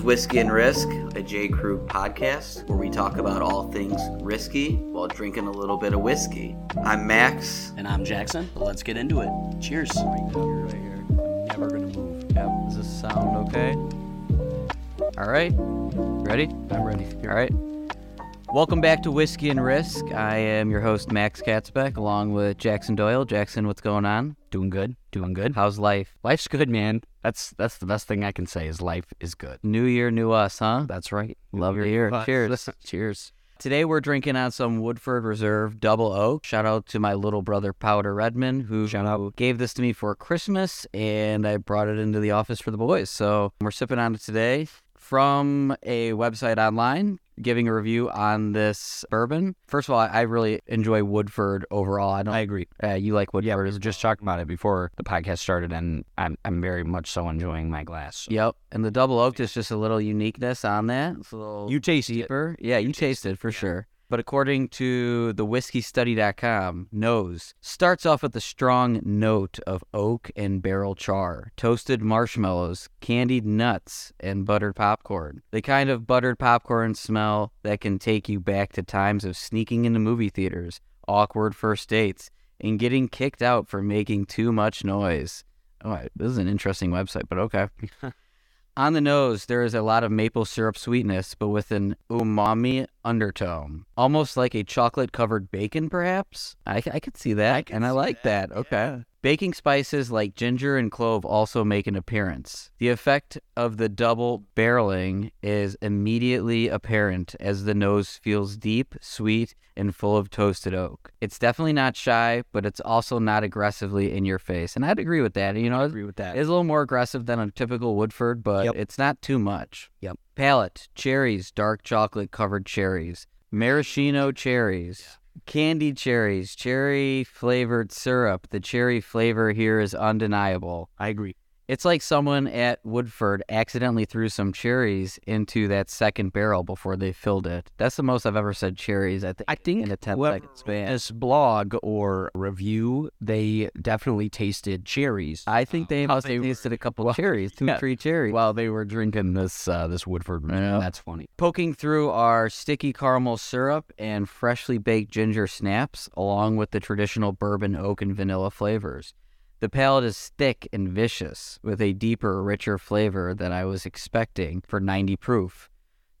This is Whiskey and Risk, a J. Krug podcast where we talk about all things risky while drinking a little bit of whiskey. I'm Max. And I'm Jackson. Let's get into it. Cheers. Right here. I'm never gonna move. Yep. Does this sound okay? All right. Ready? I'm ready. All right. Welcome back to Whiskey and Risk. I am your host Max Katzbeck, along with Jackson Doyle. Jackson, what's going on? Doing good. Doing good. How's life? Life's good, man. That's that's the best thing I can say is life is good. New year, new us, huh? That's right. New Love year, us. Cheers. Cheers. Today we're drinking on some Woodford Reserve Double Oak. Shout out to my little brother Powder Redmond who Shout out. gave this to me for Christmas and I brought it into the office for the boys. So we're sipping on it today from a website online giving a review on this bourbon. First of all, I really enjoy Woodford overall. I don't I agree. uh, you like Woodford Yeah, we were just talking about it before the podcast started, and I'm I'm very much so enjoying my glass. Yep. And the double oak is just a little uniqueness on that. It's a little You taste it. deeper. Yeah, you taste it for sure. But according to the whiskeystudy.com, nose starts off with a strong note of oak and barrel char, toasted marshmallows, candied nuts, and buttered popcorn. The kind of buttered popcorn smell that can take you back to times of sneaking into movie theaters, awkward first dates, and getting kicked out for making too much noise. Oh, this is an interesting website, but okay. On the nose, there is a lot of maple syrup sweetness, but with an umami undertone, almost like a chocolate covered bacon, perhaps. I, I could see that, I and I like that. that, Okay. Baking spices like ginger and clove also make an appearance. The effect of the double barreling is immediately apparent as the nose feels deep, sweet, and full of toasted oak. It's definitely not shy, but it's also not aggressively in your face. And I'd agree with that. You know, I agree with that. it's a little more aggressive than a typical Woodford, but Yep. it's not too much. Yep. Palate, cherries, dark chocolate covered cherries, maraschino cherries, candied cherries, cherry flavored syrup. The cherry flavor here is undeniable. I agree. It's like someone at Woodford accidentally threw some cherries into that second barrel before they filled it. That's the most I've ever said cherries, I think, I think in a 10 whoever second wrote span. This blog or review, they definitely tasted cherries. I think they must have tasted a couple well, cherries, two, yeah. three cherries. while they were drinking this uh, this Woodford. Yeah. That's funny. poking through our sticky caramel syrup and freshly baked ginger snaps, along with the traditional bourbon, oak, and vanilla flavors. The palate is thick and vicious, with a deeper, richer flavor than I was expecting for 90 proof.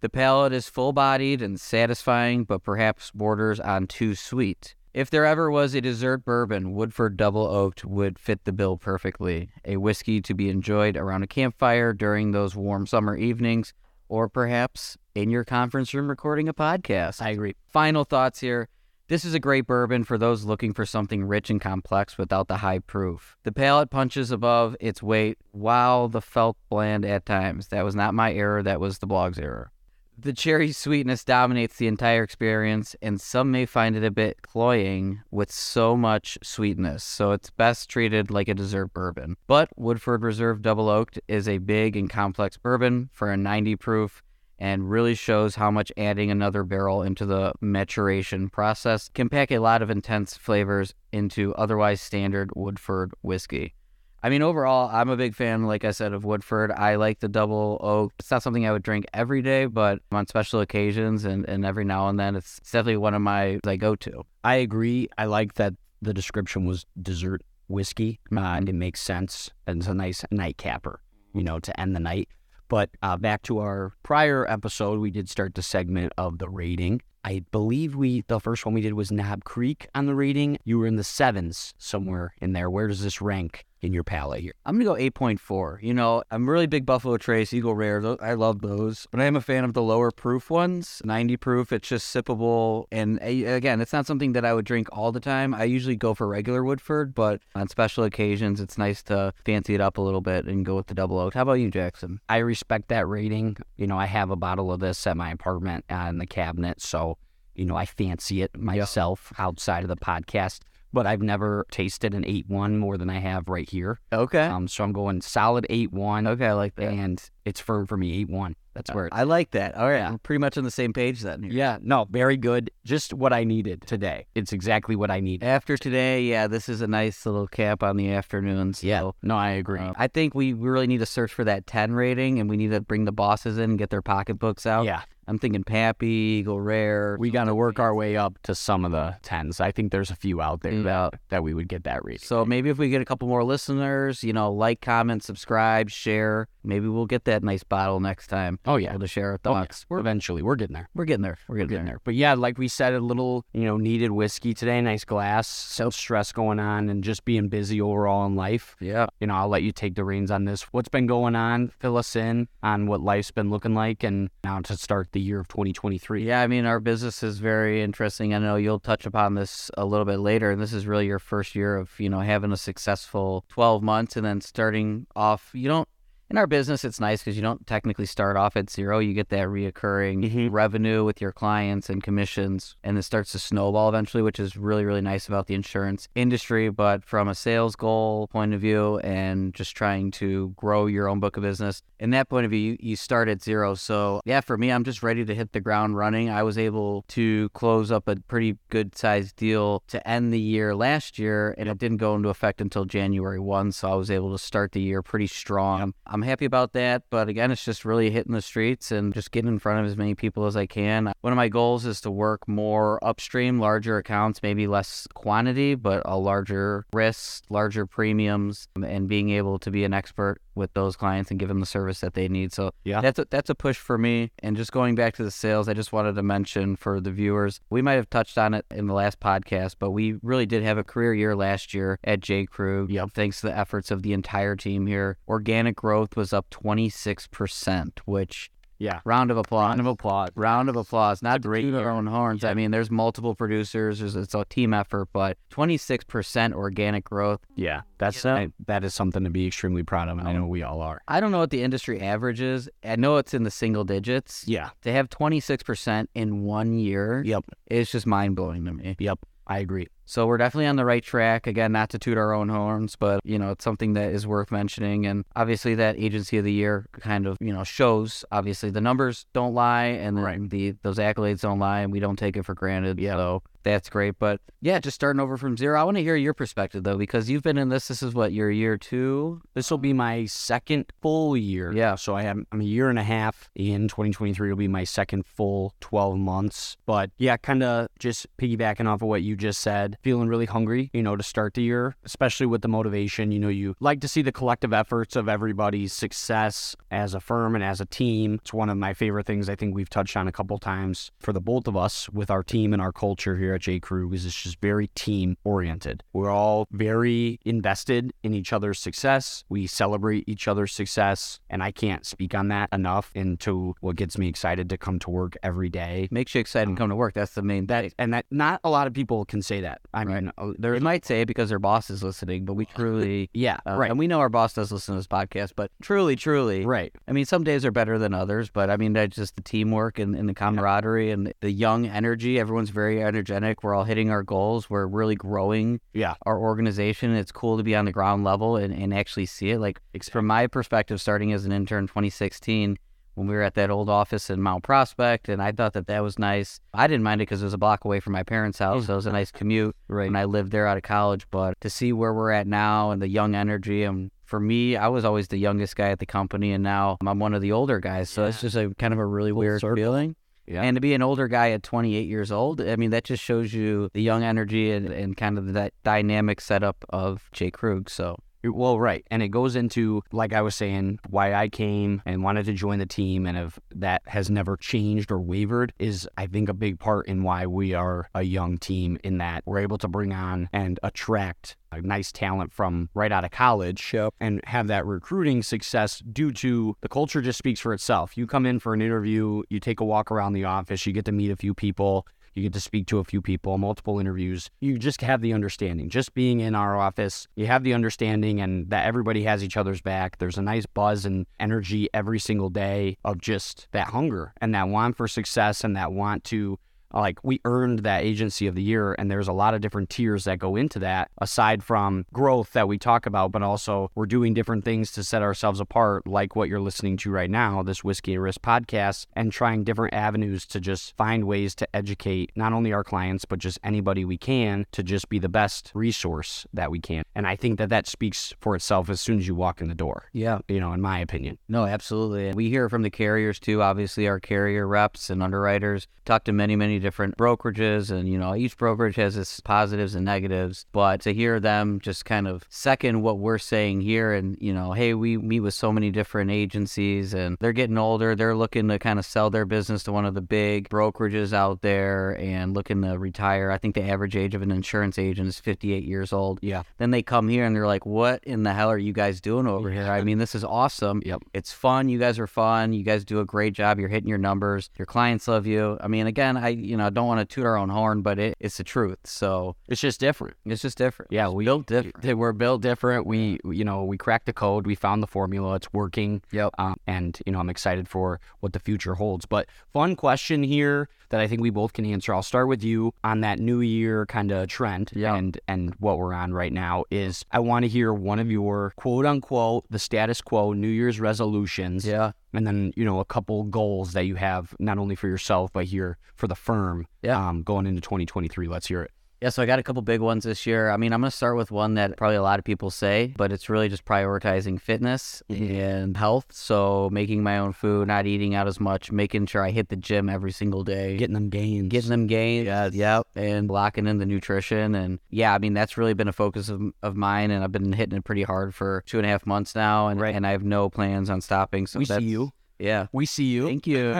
The palate is full bodied and satisfying, but perhaps borders on too sweet. If there ever was a dessert bourbon, Woodford Double Oaked would fit the bill perfectly. A whiskey to be enjoyed around a campfire during those warm summer evenings, or perhaps in your conference room recording a podcast. I agree. Final thoughts here. This is a great bourbon for those looking for something rich and complex without the high proof. The palate punches above its weight, while the felt bland at times. That was not my error, that was the blog's error. The cherry sweetness dominates the entire experience, and some may find it a bit cloying with so much sweetness, so it's best treated like a dessert bourbon. But Woodford Reserve Double Oaked is a big and complex bourbon for a 90 proof and really shows how much adding another barrel into the maturation process can pack a lot of intense flavors into otherwise standard Woodford whiskey. I mean, overall, I'm a big fan, like I said, of Woodford. I like the double oak. It's not something I would drink every day, but on special occasions and, and every now and then, it's definitely one of my I go to. I agree. I like that the description was dessert whiskey, uh, and it makes sense. And it's a nice nightcapper, you know, to end the night. But uh, back to our prior episode, we did start the segment of the rating. I believe we the first one we did was Knob Creek on the rating. You were in the sevens somewhere in there. Where does this rank in your palate here? I'm gonna go 8.4. You know, I'm really big Buffalo Trace, Eagle Rare. I love those, but I am a fan of the lower proof ones. 90 proof, it's just sippable, and again, it's not something that I would drink all the time. I usually go for regular Woodford, but on special occasions, it's nice to fancy it up a little bit and go with the double oak. How about you, Jackson? I respect that rating. You know, I have a bottle of this at my apartment uh, in the cabinet, so you know I fancy it myself outside of the podcast. But I've never tasted an eight one more than I have right here. Okay. Um, so I'm going solid eight one. okay, I like that. and it's firm for me eight one. That's where. It's, I like that. All right, Yeah. we're pretty much on the same page then. here. yeah, no, very good. Just what I needed today. It's exactly what I needed. After today, yeah, this is a nice little cap on the afternoons. Yeah, no, I agree. uh, I think we really need to search for that 10 rating and we need to bring the bosses in and get their pocketbooks out. yeah, I'm thinking Pappy, Eagle Rare. we got to work our way up to some of the tens. I think there's a few out there Yeah. that, that we would get that rating. So maybe if we get a couple more listeners, you know, like, comment, subscribe, share, maybe we'll get that nice bottle next time. oh yeah, to share our Oh, yeah. thoughts. We're, eventually we're getting there. we're getting there. We're We're getting, getting there. there. But yeah, like we said, a little you know needed whiskey today. Nice glass. Some stress going on and just being busy overall in life. Yeah. you know, I'll let you take the reins on this. What's been going on? Fill us in on what life's been looking like, and now to start the year of 2023. Yeah, I mean, our business is very interesting. I know you'll touch upon this a little bit later, and this is really your first year of, you know, having a successful 12 months and then starting off. You don't, in our business, it's nice because you don't technically start off at zero. You get that reoccurring Mhm. revenue with your clients and commissions, and it starts to snowball eventually, which is really, really nice about the insurance industry. But from a sales goal point of view and just trying to grow your own book of business, in that point of view, you, you start at zero. So, yeah, for me, I'm just ready to hit the ground running. I was able to close up a pretty good sized deal to end the year last year, and it didn't go into effect until January 1. So, I was able to start the year pretty strong. I'm happy about that. But again, it's just really hitting the streets and just getting in front of as many people as I can. One of my goals is to work more upstream, larger accounts, maybe less quantity, but a larger risk, larger premiums, and being able to be an expert with those clients and give them the service that they need. So Yeah. that's a, that's a push for me. And just going back to the sales, I just wanted to mention for the viewers, we might have touched on it in the last podcast, but we really did have a career year last year at J. Krug. Yep. Thanks to the efforts of the entire team here. Organic growth was up 26%, which yeah. round of applause. Round of applause. Round of applause. Not to great toot our own horns. I mean, there's multiple producers. There's, it's a team effort, but 26% organic growth. Yeah, that's Yeah. I, that is something to be extremely proud of, and I oh. know we all are. I don't know what the industry average is. I know it's in the single digits. Yeah. To have 26% in one year Yep. is just mind blowing to me. Yep. I agree. So we're definitely on the right track. Again, not to toot our own horns, but you know, it's something that is worth mentioning. And obviously, that agency of the year kind of you know shows. Obviously, the numbers don't lie, and Right. the those accolades don't lie, and we don't take it for granted. Yeah. So that's great. But yeah, just starting over from zero. I want to hear your perspective though, because you've been in this. This is what your year two. This will be my second full year. Yeah. So I have I'm a year and a half in 2023 will be my second full 12 months. But yeah, kind of just piggybacking off of what you just said, feeling really hungry, you know, to start the year, especially with the motivation. You know, you like to see the collective efforts of everybody's success as a firm and as a team. It's one of my favorite things I think we've touched on a couple times for the both of us with our team and our culture here at J. Krug is it's just very team oriented. We're all very invested in each other's success. We celebrate each other's success. And I can't speak on that enough into what gets me excited to come to work every day. Makes you excited to come to work. That's the main. That and that not a lot of people can say that. I Right. mean, uh, They might say it because their boss is listening, but we truly. yeah, Uh, right, And we know our boss does listen to this podcast, but truly, truly, right. I mean, some days are better than others, but I mean, that's just the teamwork and, and the camaraderie and the young energy. Everyone's very energetic. We're all hitting our goals. We're really growing Yeah. our organization. It's cool to be on the ground level and, and actually see it. Like, from my perspective, starting as an intern 2016, when we were at that old office in Mount Prospect, and I thought that that was nice. I didn't mind it because it was a block away from my parents' house, so it was a nice commute Right. when I lived there out of college. But to see where we're at now and the young energy, and for me, I was always the youngest guy at the company, and now I'm one of the older guys. So it's just a kind of a really Full weird circle. feeling. Yeah. And to be an older guy at 28 years old, I mean, that just shows you the young energy and, and kind of that dynamic setup of J. Krug. So Well, right. And it goes into, like I was saying, why I came and wanted to join the team and if that has never changed or wavered is, I think, a big part in why we are a young team in that we're able to bring on and attract a nice talent from right out of college and have that recruiting success due to the culture just speaks for itself. You come in for an interview, you take a walk around the office, you get to meet a few people, you get to speak to a few people, multiple interviews. You just have the understanding. Just being in our office, you have the understanding and that everybody has each other's back. There's a nice buzz and energy every single day of just that hunger and that want for success and that want to like we earned that agency of the year and there's a lot of different tiers that go into that aside from growth that we talk about but also we're doing different things to set ourselves apart like what you're listening to right now this whiskey and risk podcast and trying different avenues to just find ways to educate not only our clients but just anybody we can to just be the best resource that we can and i think that that speaks for itself as soon as you walk in the door Yeah. you know in my opinion No, absolutely. And we hear from the carriers too. Obviously, our carrier reps and underwriters talk to many, many different brokerages, and you know, each brokerage has its positives and negatives. But to hear them just kind of second what we're saying here, and you know, hey, we meet with so many different agencies, and they're getting older. They're looking to kind of sell their business to one of the big brokerages out there, and looking to retire. I think the average age of an insurance agent is 58 years old. yeah Then they come here and they're like, "What in the hell are you guys doing over here? I mean, this is awesome. Yep. It's fun. You guys are fun. You guys do a great job. You're hitting your numbers. Your clients love you. I mean, again, I you know I don't want to toot our own horn, but it, it's the truth. So it's just different it's just different. Yeah, It's we built different. They were built different. We, you know, we cracked the code. We found the formula. It's working. Yep. Um, and you know, I'm excited for what the future holds. But fun question here that I think we both can answer. I'll start with you on that New Year kind of trend. Yeah. And and what we're on right now is I want to hear one of your quote unquote the status quo New Year's resolutions. Yeah. And then you know a couple goals that you have not only for yourself but here for the firm. Yeah. Um, going into 2023. Let's hear it. Yeah, so I got a couple big ones this year. I mean, I'm going to start with one that probably a lot of people say, but it's really just prioritizing fitness mm-hmm. and health. So making my own food, not eating out as much, making sure I hit the gym every single day. Getting them gains. getting them gains. Yeah, yep, and locking in the nutrition. And yeah, I mean that's really been a focus of, of mine, and I've been hitting it pretty hard for two and a half months now, and Right. and I have no plans on stopping. So we see you. Yeah. We see you. Thank you.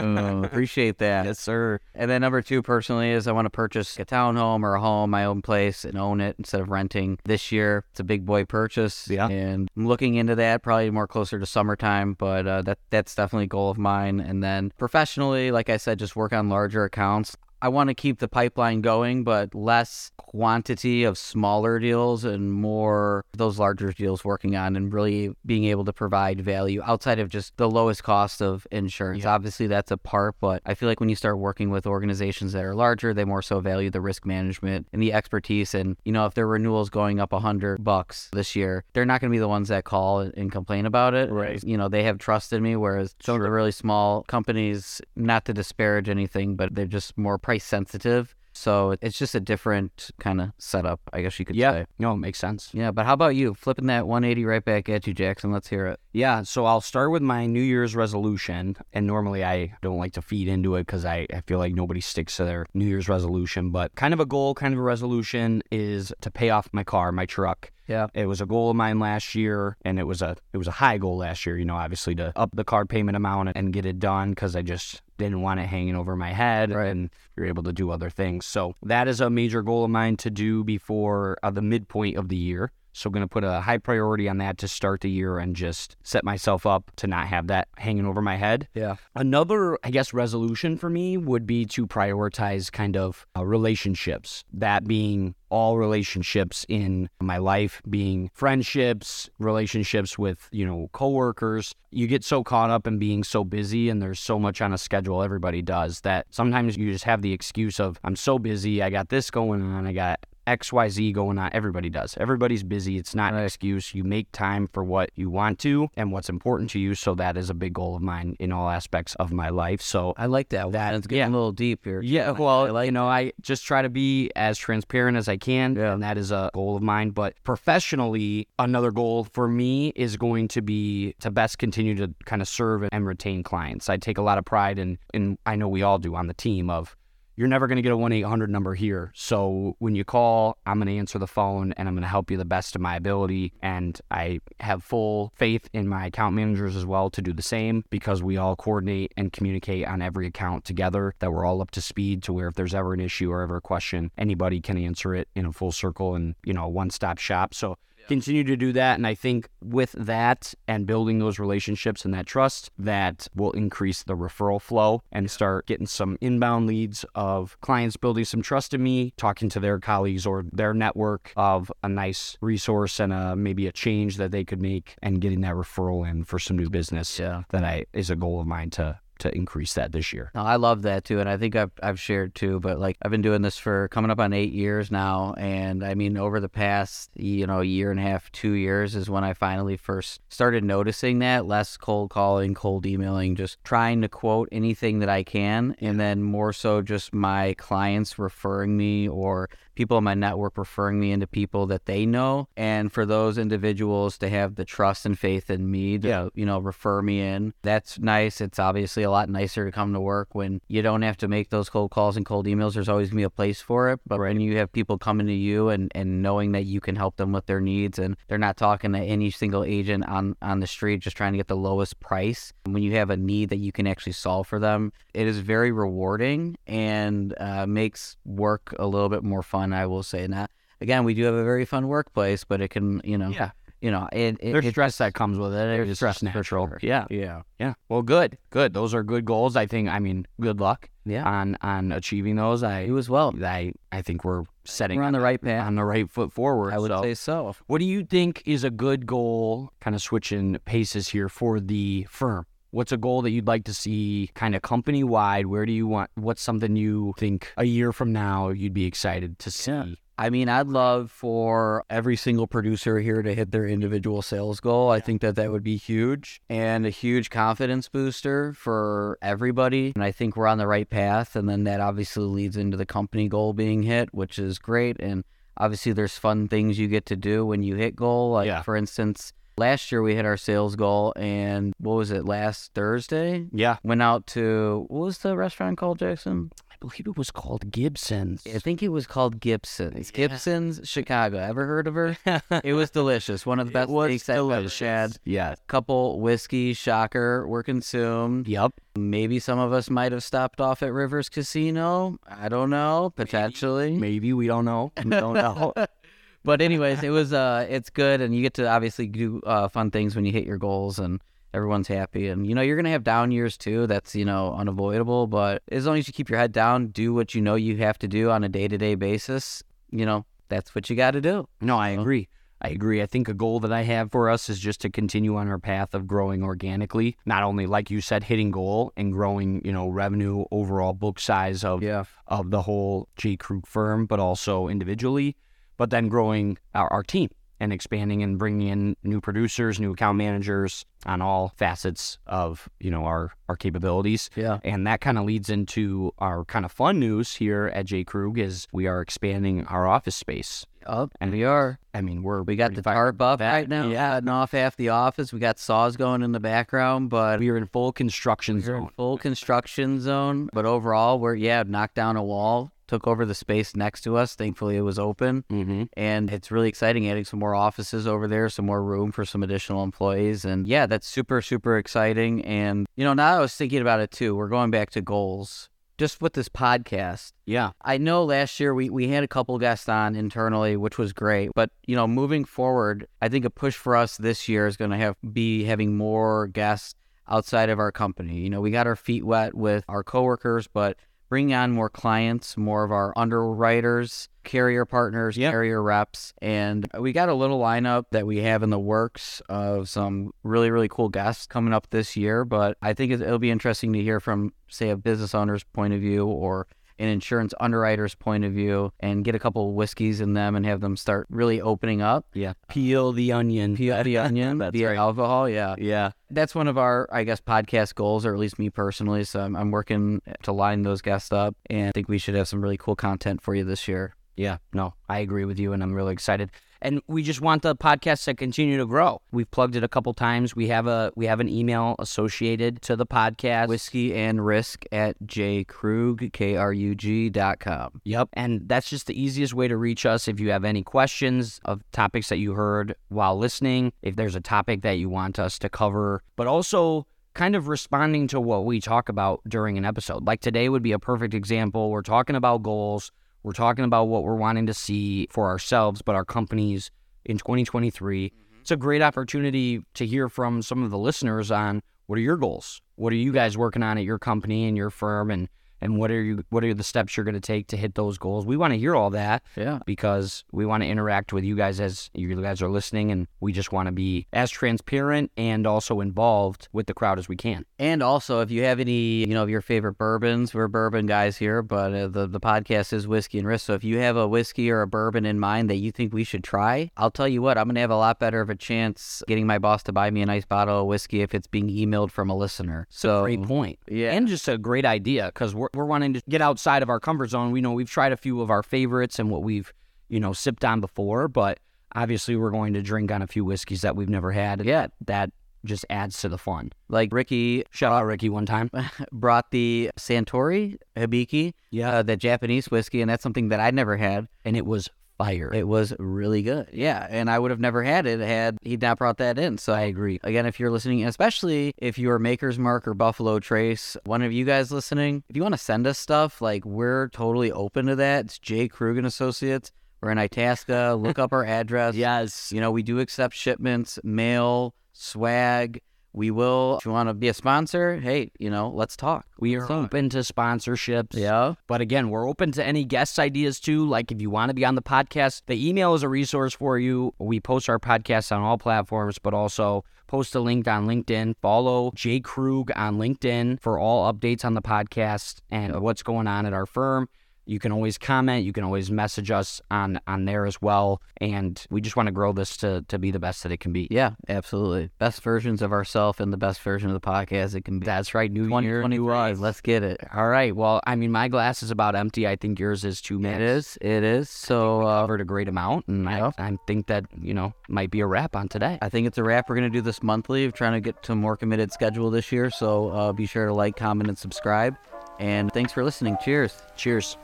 Appreciate that. Yes, sir. And then number two, personally, is I want to purchase a townhome or a home, my own place, and own it instead of renting. This year, it's a big boy purchase. Yeah. And I'm looking into that, probably more closer to summertime, but uh, that that's definitely a goal of mine. And then professionally, like I said, just work on larger accounts. I want to keep the pipeline going, but less quantity of smaller deals and more those larger deals working on and really being able to provide value outside of just the lowest cost of insurance. Yeah. Obviously, that's a part, but I feel like when you start working with organizations that are larger, they more so value the risk management and the expertise. And, you know, if their renewal's going up a hundred bucks this year, they're not going to be the ones that call and complain about it. Right. You know, they have trust in me, whereas some of the really small companies, not to disparage anything, but they're just more price sensitive. So it's just a different kind of setup, I guess you could Yeah. say. No, it makes sense. Yeah, but how about you? Flipping that 180 right back at you, Jackson. Let's hear it. Yeah, so I'll start with my New Year's resolution. And normally I don't like to feed into it because I, I feel like nobody sticks to their New Year's resolution. But kind of a goal, kind of a resolution is to pay off my car, my truck. Yeah. It was a goal of mine last year, and it was a it was a high goal last year. You know, obviously to up the car payment amount and get it done because I just didn't want it hanging over my head, Right. and you're able to do other things. So that is a major goal of mine to do before uh, the midpoint of the year. So I'm going to put a high priority on that to start the year and just set myself up to not have that hanging over my head. Yeah. Another, I guess, resolution for me would be to prioritize kind of uh, relationships. That being all relationships in my life, being friendships, relationships with, you know, coworkers. You get so caught up in being so busy and there's so much on a schedule, everybody does, that sometimes you just have the excuse of, I'm so busy, I got this going on, I got XYZ going on. Everybody does. Everybody's busy. It's not an excuse. You make time for what you want to and what's important to you. So that is a big goal of mine in all aspects of my life. So I like that. That- one. It's getting yeah. a little deep here. yeah, I well, like you know, I just try to be as transparent as I can, Yeah. and that is a goal of mine. But professionally, another goal for me is going to be to best continue to kind of serve and retain clients. I take a lot of pride in, in I know we all do on the team of you're never going to get a 1 800 number here. So when you call, I'm going to answer the phone and I'm going to help you the best of my ability. And I have full faith in my account managers as well to do the same because we all coordinate and communicate on every account together, that we're all up to speed to where if there's ever an issue or ever a question, anybody can answer it in a full circle and, you know, one stop shop. So continue to do that. And I think with that and building those relationships and that trust, that will increase the referral flow and start getting some inbound leads of clients building some trust in me, talking to their colleagues or their network of a nice resource and a, maybe a change that they could make and getting that referral in for some new business Yeah. that I is a goal of mine to to increase that this year. No, I love that too, and I think I've I've shared too. But like I've been doing this for coming up on eight years now, and I mean over the past you know year and a half, two years is when I finally first started noticing that less cold calling, cold emailing, just trying to quote anything that I can, and then more so just my clients referring me or people in my network referring me into people that they know, and for those individuals to have the trust and faith in me to Yeah. you know refer me in. That's nice. It's obviously a lot nicer to come to work when you don't have to make those cold calls and cold emails. There's always gonna be a place for it. But when you have people coming to you and, and knowing that you can help them with their needs and they're not talking to any single agent on, on the street just trying to get the lowest price. When you have a need that you can actually solve for them, it is very rewarding and uh, makes work a little bit more fun, I will say. Now again, we do have a very fun workplace, but it can, you know, Yeah. you know, it, it There's it stress that comes with it. there's stress natural. sure. Yeah. Yeah. Yeah. Well, good. Good. Those are good goals. I think. I mean, good luck Yeah. on on achieving those. I You as well. I I think we're setting We're on the right path. on the right foot forward. I would so. say so. What do you think is a good goal, kind of switching paces here for the firm? What's a goal that you'd like to see kind of company wide? Where do you want, what's something you think a year from now you'd be excited to see? Yeah. I mean, I'd love for every single producer here to hit their individual sales goal. I think that that would be huge and a huge confidence booster for everybody. And I think we're on the right path. And then that obviously leads into the company goal being hit, which is great. And obviously, there's fun things you get to do when you hit goal. Like, Yeah. for instance, last year we hit our sales goal. And what was it, last Thursday? Yeah. Went out to, what was the restaurant called, Jackson? I believe it was called Gibson's. I think it was called Gibson's. Yeah. Gibson's, Chicago. Ever heard of her? it was delicious. One of the best was steaks I've ever had. Yeah. Couple whiskey, shocker, were consumed. Yep. Maybe some of us might have stopped off at Rivers Casino. I don't know. Potentially. Maybe we don't know. We don't know. But anyways, it was uh it's good and you get to obviously do uh fun things when you hit your goals and everyone's happy and you know you're gonna have down years too that's you know unavoidable but as long as you keep your head down do what you know you have to do on a day-to-day basis you know that's what you got to do No, I agree. I agree. I think a goal that I have for us is just to continue on our path of growing organically. Not only, like you said, hitting goal and growing, you know, revenue, overall book size of yeah of the whole J. Krug firm, but also individually, but then growing our, our team and expanding and bringing in new producers, new account managers on all facets of, you know, our, our capabilities. yeah And that kind of leads into our kind of fun news here at J. Krug is we are expanding our office space. Up and we are I mean, we're we got the tarp up right now Yeah. cutting off half the office we got saws going in the background but We are in full construction We're zone. full construction zone, but overall, we're yeah knocked down a wall, took over the space next to us. Thankfully, it was open, Mm-hmm. and it's really exciting. Adding some more offices over there, some more room for some additional employees, and yeah, that's super super exciting. And you know, now I was thinking about it too. We're going back to goals. Just with this podcast, Yeah. I know last year we, we had a couple guests on internally, which was great. But you know, moving forward, I think a push for us this year is going to have be having more guests outside of our company. You know, we got our feet wet with our coworkers, but bringing on more clients, more of our underwriters, carrier partners, Yeah. carrier reps, and we got a little lineup that we have in the works of some really really cool guests coming up this year. But I think it- it'll be interesting to hear from say a business owner's point of view or an insurance underwriter's point of view and get a couple of whiskeys in them and have them start really opening up. Yeah. Peel the onion. Peel the onion That's via right. alcohol. Yeah. Yeah. That's one of our, I guess, podcast goals, or at least me personally. So I'm, I'm working to line those guests up and I think we should have some really cool content for you this year. Yeah, no, I agree with you, and I'm really excited. And we just want the podcast to continue to grow. We've plugged it a couple times. We have a we have an email associated to the podcast. Whiskey and risk at jkrug, K-R-U-G dot com. Yep, and that's just the easiest way to reach us. If you have any questions of topics that you heard while listening, if there's a topic that you want us to cover, but also kind of responding to what we talk about during an episode. Like today would be a perfect example. We're talking about goals. We're talking about what we're wanting to see for ourselves, but our companies in 2023. Mm-hmm. It's a great opportunity to hear from some of the listeners on what are your goals? What are you guys working on at your company and your firm and and what are you what are the steps you're going to take to hit those goals. We want to hear all that Yeah. because we want to interact with you guys as you guys are listening, and we just want to be as transparent and also involved with the crowd as we can. And also, if you have any, you know, of your favorite bourbons, we're bourbon guys here, but uh, the the podcast is whiskey and risk. So if you have a whiskey or a bourbon in mind that you think we should try, I'll tell you what, I'm gonna have a lot better of a chance getting my boss to buy me a nice bottle of whiskey if it's being emailed from a listener. So Great point. Yeah. And just a great idea because we're, we're wanting to get outside of our comfort zone. We know we've tried a few of our favorites and what we've, you know, sipped on before, but obviously we're going to drink on a few whiskeys that we've never had. yet. That just adds to the fun. like Ricky Shout out Ricky one time. brought the Suntory Hibiki, Yeah. uh, that Japanese whiskey, and that's something that I'd never had. And it was fire. It was really good. Yeah, and I would have never had it had he not brought that in. So I agree. Again, if you're listening, especially if you're Maker's Mark or Buffalo Trace, one of you guys listening, if you want to send us stuff, like we're totally open to that. It's J. Krug and Associates. We're in Itasca. Look up our address. Yes. You know, we do accept shipments, mail, swag. We will. If you want to be a sponsor, hey, you know, let's talk. We are talk. open to sponsorships. Yeah. But again, we're open to any guest ideas too. Like if you want to be on the podcast, the email is a resource for you. We post our podcasts on all platforms, but also post a link on LinkedIn. Follow J. Krug on LinkedIn for all updates on the podcast and what's going on at our firm. You can always comment. You can always message us on on there as well. And we just want to grow this to to be the best that it can be. Yeah, absolutely. Best versions of ourselves and the best version of the podcast it can be. That's right. New year, new 2023. us. Let's get it. All right. Well, I mean, my glass is about empty. I think yours is too. It is. It is. So uh, covered a great amount, and Yeah. I, I think that you know might be a wrap on today. I think it's a wrap. We're going to do this monthly. We're trying to get to a more committed schedule this year. So uh, be sure to like, comment, and subscribe. And thanks for listening. Cheers. Cheers.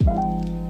Música